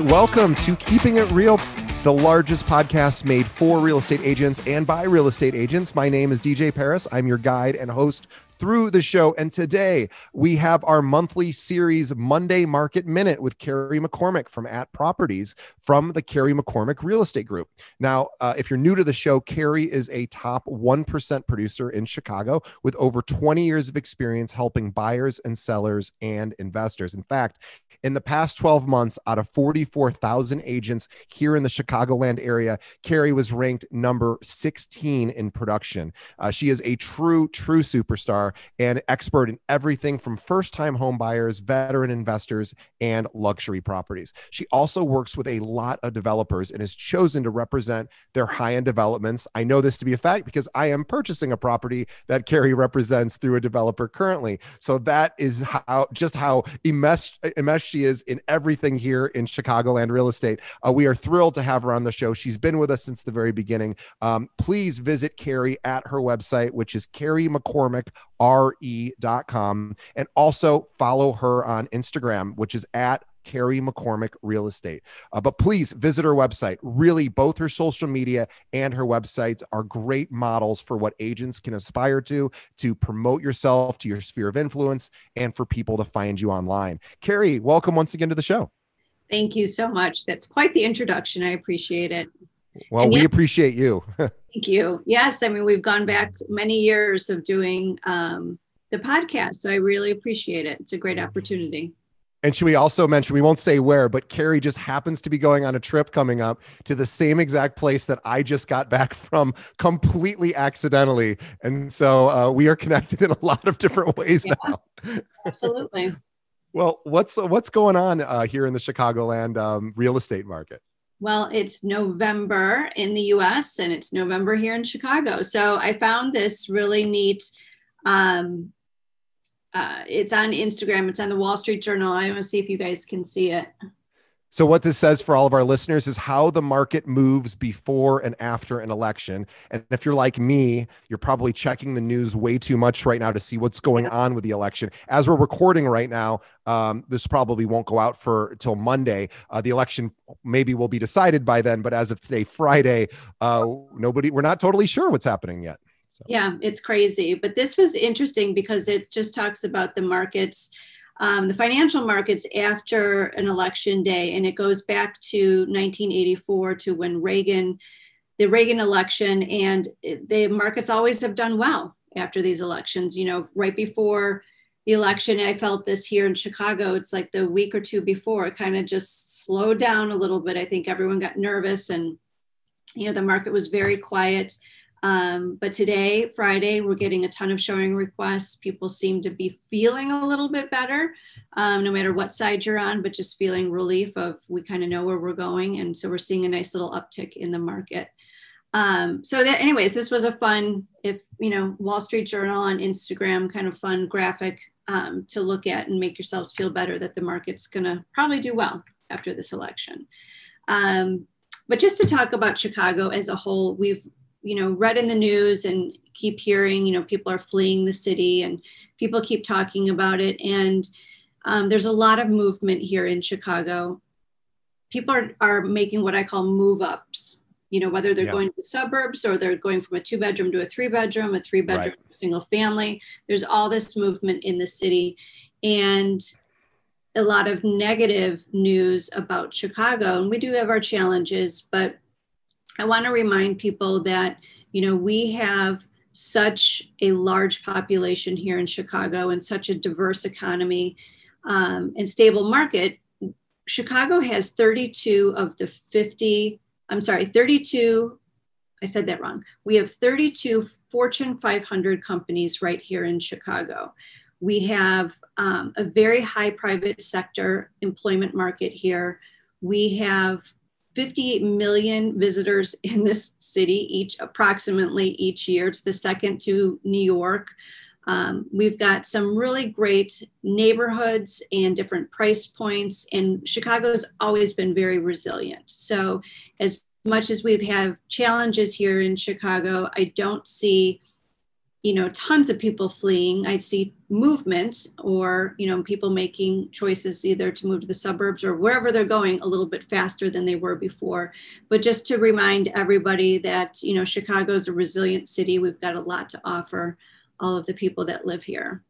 Welcome to Keeping It Real, the largest podcast made for real estate agents and by real estate agents. My name is DJ Paris. I'm your guide and host through the show. And today we have our monthly series, Monday Market Minute, with Carrie McCormick from At Properties from the Carrie McCormick Real Estate Group. Now, uh, if you're new to the show, Carrie is a top 1% producer in Chicago with over 20 years of experience helping buyers and sellers and investors. In fact, in the past 12 months, out of 44,000 agents here in the Chicagoland area, Carrie was ranked number 16 in production. Uh, she is a true, true superstar and expert in everything from first time home buyers, veteran investors, and luxury properties. She also works with a lot of developers and has chosen to represent their high end developments. I know this to be a fact because I am purchasing a property that Carrie represents through a developer currently. So that is how just how enmeshed she is in everything here in Chicagoland real estate. Uh, we are thrilled to have her on the show. She's been with us since the very beginning. Um, please visit Carrie at her website, which is Carrie McCormick, re.com, and also follow her on Instagram, which is at Carrie McCormick Real Estate. Uh, but please visit her website. Really, both her social media and her websites are great models for what agents can aspire to, to promote yourself to your sphere of influence, and for people to find you online. Carrie, welcome once again to the show. Thank you so much. That's quite the introduction. I appreciate it. Well, and we yes, appreciate you. thank you. Yes, I mean, we've gone back many years of doing um, the podcast. So I really appreciate it. It's a great opportunity. And should we also mention, we won't say where, but Carrie just happens to be going on a trip coming up to the same exact place that I just got back from completely accidentally. And so uh, we are connected in a lot of different ways yeah, now. absolutely. well, what's what's going on uh, here in the Chicagoland um, real estate market? Well, it's November in the US and it's November here in Chicago. So I found this really neat um, uh, it's on Instagram. It's on the Wall Street Journal. I want to see if you guys can see it. So, what this says for all of our listeners is how the market moves before and after an election. And if you're like me, you're probably checking the news way too much right now to see what's going on with the election. As we're recording right now, um, this probably won't go out for until Monday. Uh, the election maybe will be decided by then, but as of today, Friday, uh, nobody, we're not totally sure what's happening yet. So. Yeah, it's crazy. But this was interesting because it just talks about the markets, um, the financial markets after an election day. And it goes back to 1984 to when Reagan, the Reagan election, and the markets always have done well after these elections. You know, right before the election, I felt this here in Chicago. It's like the week or two before, it kind of just slowed down a little bit. I think everyone got nervous and, you know, the market was very quiet. Um, but today, Friday, we're getting a ton of showing requests. People seem to be feeling a little bit better, um, no matter what side you're on, but just feeling relief of we kind of know where we're going. And so we're seeing a nice little uptick in the market. Um, so that, anyways, this was a fun, if you know, Wall Street Journal on Instagram, kind of fun graphic um, to look at and make yourselves feel better that the market's to probably do well after this election. Um, but just to talk about Chicago as a whole, we've you know read in the news and keep hearing you know people are fleeing the city and people keep talking about it. And um, there's a lot of movement here in chicago. People are, are making what i call move ups you know whether they're yeah. going to the suburbs or they're going from a two bedroom to a three bedroom a three bedroom right. single family. There's all this movement in the city. And a lot of negative news about chicago. And we do have our challenges but I want to remind people that, you know, we have such a large population here in Chicago and such a diverse economy um, and stable market. Chicago has 32 of the 50, I'm sorry, 32, I said that wrong. We have 32 Fortune 500 companies right here in Chicago. We have um, a very high private sector employment market here. We have 58 million visitors in this city each approximately each year. It's the second to New York. Um, we've got some really great neighborhoods and different price points, and Chicago's always been very resilient. So, as much as we've had challenges here in Chicago, I don't see you know tons of people fleeing. I see movement or you know people making choices either to move to the suburbs or wherever they're going a little bit faster than they were before. But just to remind everybody that you know chicago's a resilient city. We've got a lot to offer all of the people that live here.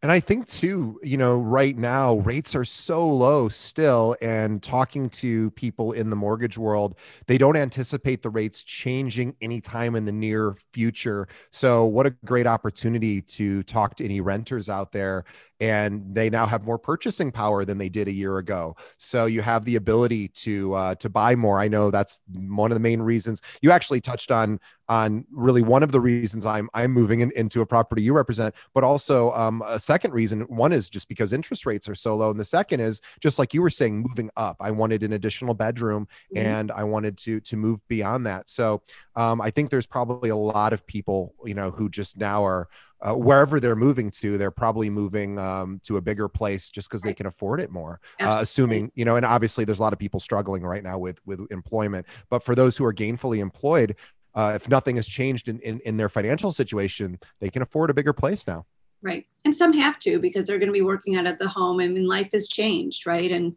And I think too, you know, right now rates are so low still. And talking to people in the mortgage world, they don't anticipate the rates changing anytime in the near future. So, what a great opportunity to talk to any renters out there and they now have more purchasing power than they did a year ago. So you have the ability to uh, to buy more. I know that's one of the main reasons. You actually touched on on really one of the reasons I'm I'm moving in, into a property you represent, but also um, a second reason. One is just because interest rates are so low, and the second is just like you were saying, moving up. I wanted an additional bedroom, mm-hmm. and I wanted to to move beyond that. So um, I think there's probably a lot of people, you know, who just now are uh, wherever they're moving to, they're probably moving um, to a bigger place just because they can afford it more. Uh, assuming you know, and obviously there's a lot of people struggling right now with with employment. But for those who are gainfully employed, uh, if nothing has changed in, in in their financial situation, they can afford a bigger place now. Right, and some have to because they're going to be working out of the home. I mean, life has changed, right? And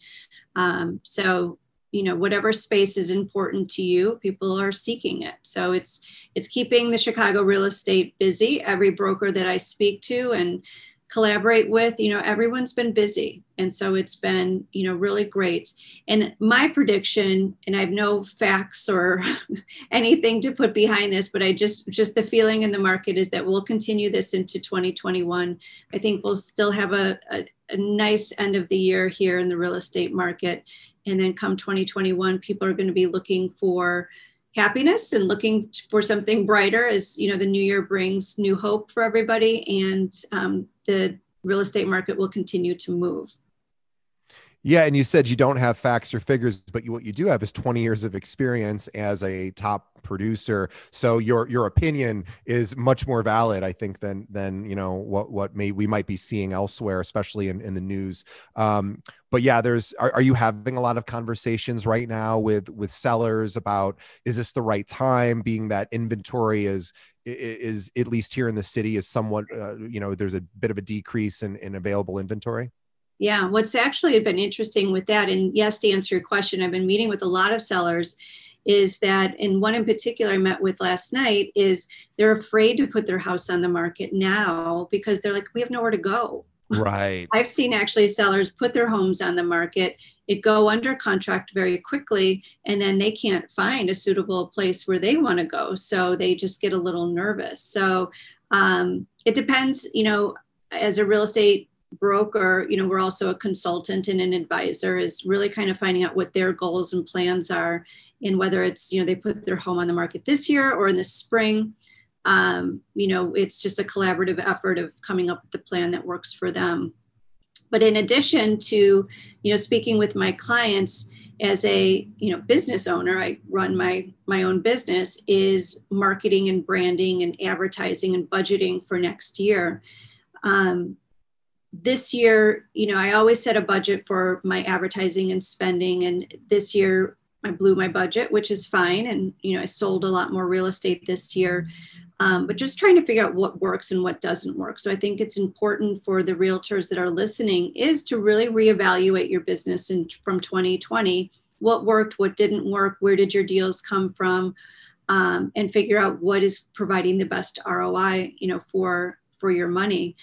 um, so you know whatever space is important to you people are seeking it so it's it's keeping the chicago real estate busy every broker that i speak to and collaborate with you know everyone's been busy and so it's been you know really great. And my prediction and i have no facts or anything to put behind this but i just just the feeling in the market is that we'll continue this into 2021 i think we'll still have a, a, a nice end of the year here in the real estate market. And then come 2021 people are going to be looking for happiness and looking for something brighter as you know the new year brings new hope for everybody. And um, the real estate market will continue to move yeah, and you said you don't have facts or figures, but you, what you do have is 20 years of experience as a top producer. So your your opinion is much more valid, I think, than than you know what what may we might be seeing elsewhere, especially in, in the news. Um, but yeah, there's are, are you having a lot of conversations right now with with sellers about is this the right time, being that inventory is is at least here in the city is somewhat uh, you know there's a bit of a decrease in, in available inventory yeah, what's actually been interesting with that, and yes, to answer your question, I've been meeting with a lot of sellers, is that, and one in particular I met with last night, is they're afraid to put their house on the market now because they're like, we have nowhere to go. Right. I've seen actually sellers put their homes on the market, it go under contract very quickly, and then they can't find a suitable place where they want to go. So they just get a little nervous. So um, it depends, you know, as a real estate broker, you know, we're also a consultant and an advisor, is really kind of finding out what their goals and plans are, and whether it's, you know, they put their home on the market this year or in the spring. Um, you know, it's just a collaborative effort of coming up with the plan that works for them. But in addition to, you know, speaking with my clients as a, you know, business owner, I run my my own business, is marketing and branding and advertising and budgeting for next year. Um, this year, you know, I always set a budget for my advertising and spending. And this year, I blew my budget, which is fine. And, you know, I sold a lot more real estate this year. Um, but just trying to figure out what works and what doesn't work. So I think it's important for the realtors that are listening is to really reevaluate your business in, from 2020. What worked, what didn't work, where did your deals come from, um, and figure out what is providing the best ROI, you know, for for your money.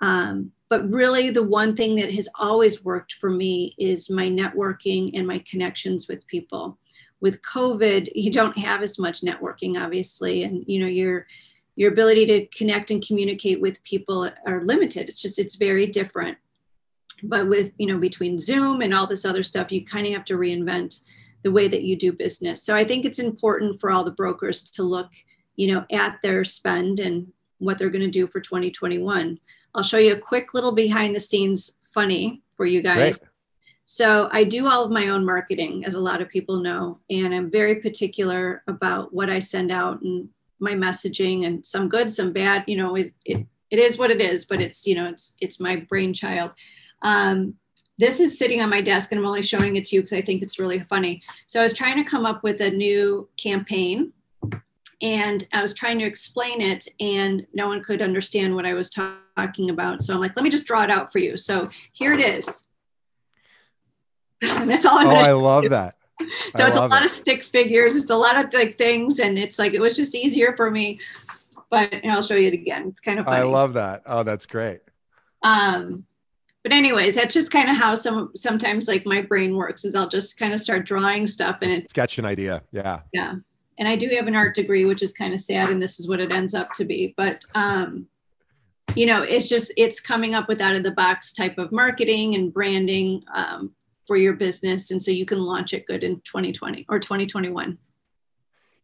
Um, but really, the one thing that has always worked for me is my networking and my connections with people. With COVID, you don't have as much networking, obviously, and you know your your ability to connect and communicate with people are limited. It's just it's very different. but with you know between zoom and all this other stuff you kind of have to reinvent the way that you do business so i think it's important for all the brokers to look you know at their spend and what they're going to do for 2021 i'll show you a quick little behind the scenes funny for you guys Great. so i do all of my own marketing as a lot of people know and i'm very particular about what i send out and my messaging and some good some bad you know it, it, it is what it is but it's you know it's it's my brainchild um, this is sitting on my desk and I'm only showing it to you because I think it's really funny. So I was trying to come up with a new campaign and I was trying to explain it and no one could understand what I was talking about. So I'm like, let me just draw it out for you. So here it is. that's all I'm oh, I love do. that. So I it's a lot it. of stick figures. It's a lot of like things. And it's like, it was just easier for me, but I'll show you it again. It's kind of funny. I love that. Oh, that's great. Um, but anyways that's just kind of how some sometimes like my brain works is i'll just kind of start drawing stuff and it, sketch an idea yeah yeah and i do have an art degree which is kind of sad and this is what it ends up to be but um you know it's just it's coming up with out of the box type of marketing and branding um, for your business. And so you can launch it good in 2020 or 2021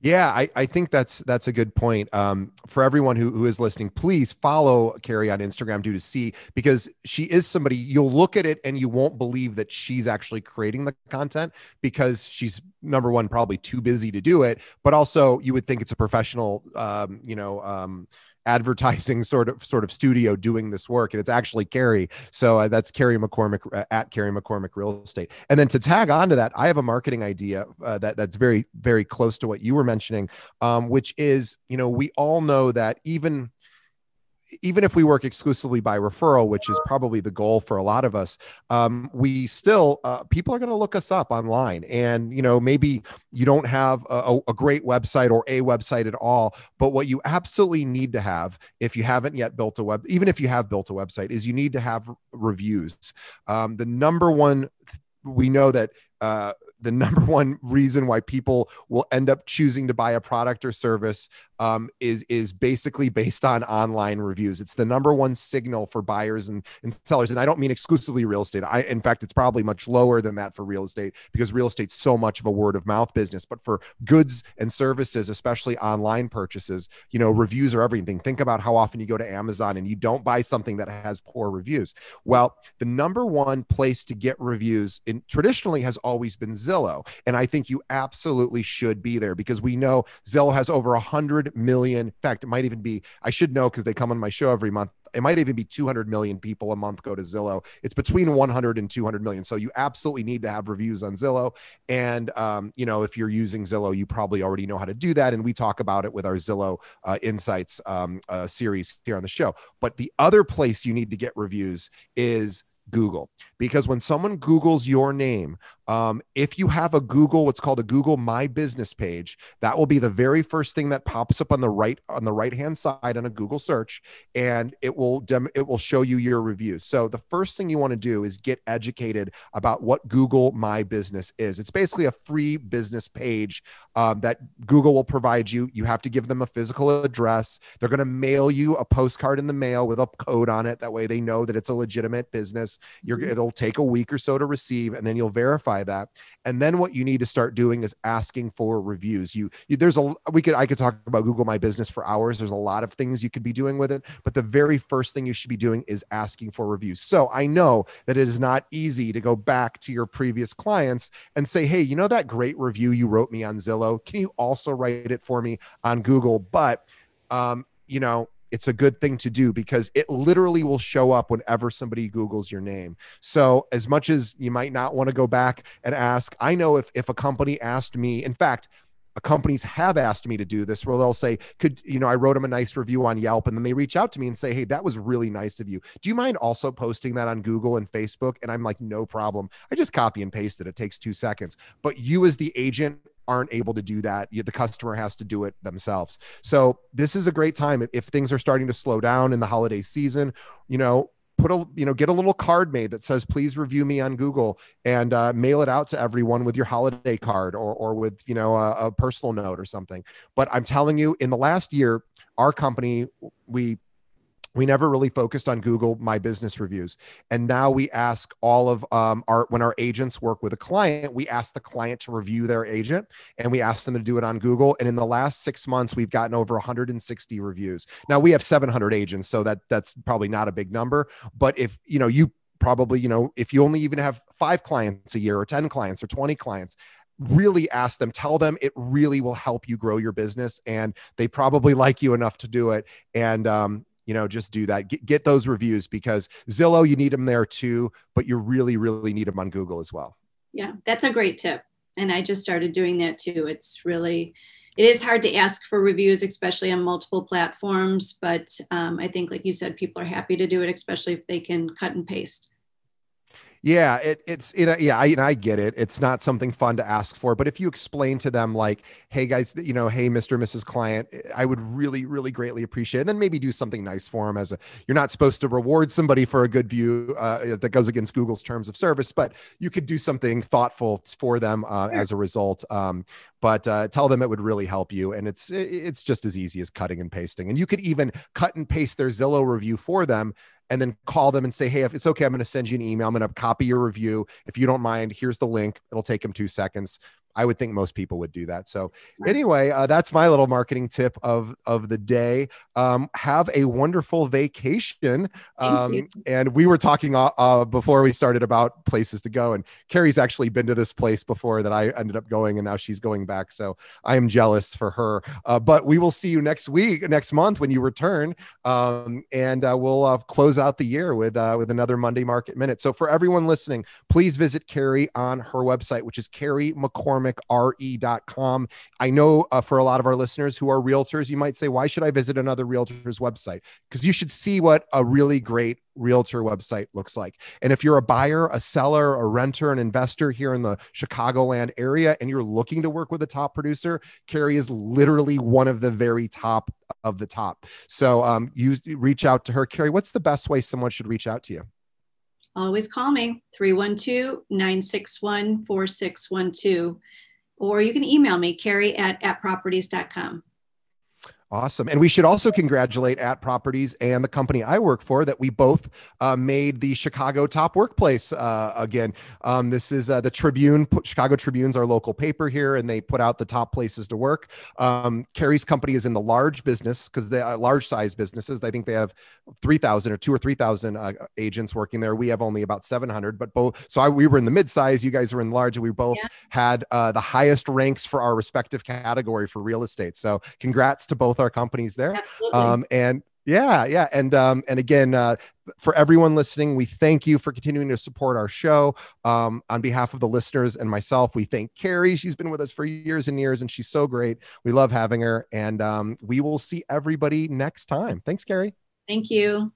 yeah, I, I think that's that's a good point. Um, for everyone who, who is listening, please follow Carrie on Instagram due to see because she is somebody you'll look at it and you won't believe that she's actually creating the content because she's number one probably too busy to do it, but also you would think it's a professional, um, you know, um, advertising sort of sort of studio doing this work and it's actually Carrie. So uh, that's Carrie McCormick uh, at Carrie McCormick real estate. And then to tag on to that I have a marketing idea uh, that that's very very close to what you were mentioning um, which is you know we all know that even even if we work exclusively by referral, which is probably the goal for a lot of us, um, we still uh, people are going to look us up online, and you know maybe you don't have a, a, great website or a website at all, but what you absolutely need to have if you haven't yet built a web, even if you have built a website, is you need to have reviews. Um, the number one we know that uh, the number one reason why people will end up choosing to buy a product or service um, is is basically based on online reviews. It's the number one signal for buyers and, and sellers. And I don't mean exclusively real estate. I in fact it's probably much lower than that for real estate because real estate's so much of a word of mouth business. But for goods and services, especially online purchases, you know, reviews are everything. Think about how often you go to Amazon and you don't buy something that has poor reviews. Well, the number one place to get reviews in traditionally has always been Zillow. And I think you absolutely should be there because we know Zillow has over a hundred million. In fact, it might even be, I should know because they come on my show every month. It might even be 200 million people a month go to Zillow. It's between 100 and 200 million. So you absolutely need to have reviews on Zillow. And, um, you know, if you're using Zillow, you probably already know how to do that. And we talk about it with our Zillow uh, Insights um, uh, series here on the show. But the other place you need to get reviews is Google because when someone Googles your name, um, if you have a Google, what's called a Google My Business page, that will be the very first thing that pops up on the right on the right hand side on a Google search, and it will dem- it will show you your reviews. So the first thing you want to do is get educated about what Google My Business is. It's basically a free business page um, that Google will provide you. You have to give them a physical address. They're going to mail you a postcard in the mail with a code on it. That way they know that it's a legitimate business. You're, it'll take a week or so to receive, and then you'll verify that. And then what you need to start doing is asking for reviews. You, you there's a we could I could talk about Google My Business for hours. There's a lot of things you could be doing with it, but the very first thing you should be doing is asking for reviews. So I know that it is not easy to go back to your previous clients and say, "Hey, you know that great review you wrote me on Zillow? Can you also write it for me on Google?" But um, you know, it's a good thing to do because it literally will show up whenever somebody googles your name. So as much as you might not want to go back and ask i know if if a company asked me in fact companies have asked me to do this where they'll say could you know i wrote them a nice review on yelp and then they reach out to me and say hey that was really nice of you. Do you mind also posting that on google and facebook? And i'm like no problem. I just copy and paste it. It takes two seconds. But you as the agent aren't able to do that. The customer has to do it themselves. So this is a great time if, things are starting to slow down in the holiday season. You know, put a you know get a little card made that says please review me on google and uh, mail it out to everyone with your holiday card or or with you know a, a personal note or something but i'm telling you in the last year our company we we never really focused on google my business reviews. And now we ask all of um, our when our agents work with a client we ask the client to review their agent and we ask them to do it on google. And in the last six months we've gotten over 160 reviews. Now we have 700 agents so that that's probably not a big number. But if you know you probably you know if you only even have five clients a year or 10 clients or 20 clients really ask them tell them it really will help you grow your business and they probably like you enough to do it. And um, you know just do that. Get, get those reviews because zillow you need them there too but you really really need them on google as well. Yeah that's a great tip. And i just started doing that too. It's really it is hard to ask for reviews especially on multiple platforms but um, i think like you said people are happy to do it especially if they can cut and paste yeah, it, it's you know, yeah, I, I get it. It's not something fun to ask for, but if you explain to them like, "Hey guys, you know, hey Mr. and Mrs. Client, I would really, really greatly appreciate," it. and then maybe do something nice for them. As a, you're not supposed to reward somebody for a good view uh, that goes against Google's terms of service, but you could do something thoughtful for them uh, as a result. Um, but uh, tell them it would really help you, and it's it's just as easy as cutting and pasting, and you could even cut and paste their Zillow review for them and then call them and say, Hey, if it's okay, I'm going to send you an email. I'm going to copy your review. If you don't mind, here's the link. It'll take them two seconds. I would think most people would do that. So anyway, uh, that's my little marketing tip of of the day. Um, have a wonderful vacation. Um, and we were talking uh, uh, before we started about places to go, and Carrie's actually been to this place before that I ended up going, and now she's going back. So I am jealous for her. Uh, but we will see you next week, next month when you return, um, and uh, we'll uh, close out the year with with another Monday Market Minute. So for everyone listening, please visit Carrie on her website, which is Carrie McCormick McCormickRE.com. I know uh, for a lot of our listeners who are realtors, you might say, why should I visit another realtor's website? Because you should see what a really great realtor website looks like. And if you're a buyer, a seller, a renter, an investor here in the Chicagoland area, and you're looking to work with a top producer, Carrie is literally one of the very top of the top. So um, you reach out to her. Carrie, what's the best way someone should reach out to you? Always call me 312 961 4612. Or you can email me, carrie at, at properties.com. Awesome. And we should also congratulate at Properties and the company I work for that we both uh, made the Chicago Top Workplace uh, again. Um, this is uh, the Tribune, Chicago Tribune's our local paper here, and they put out the top places to work. Um, Carrie's company is in the large business because they are large size businesses. I think they have 3,000 or two or 3,000 uh, agents working there. We have only about 700, but both. So I, we were in the mid size, you guys were in large, and we both yeah. had uh, the highest ranks for our respective category for real estate. So congrats to both both our companies there. Um, and yeah, yeah, and um, and again, uh, for everyone listening, we thank you for continuing to support our show. Um, on behalf of the listeners and myself, we thank Carrie. She's been with us for years and years, and she's so great. We love having her, and um, we will see everybody next time. Thanks, Carrie. Thank you.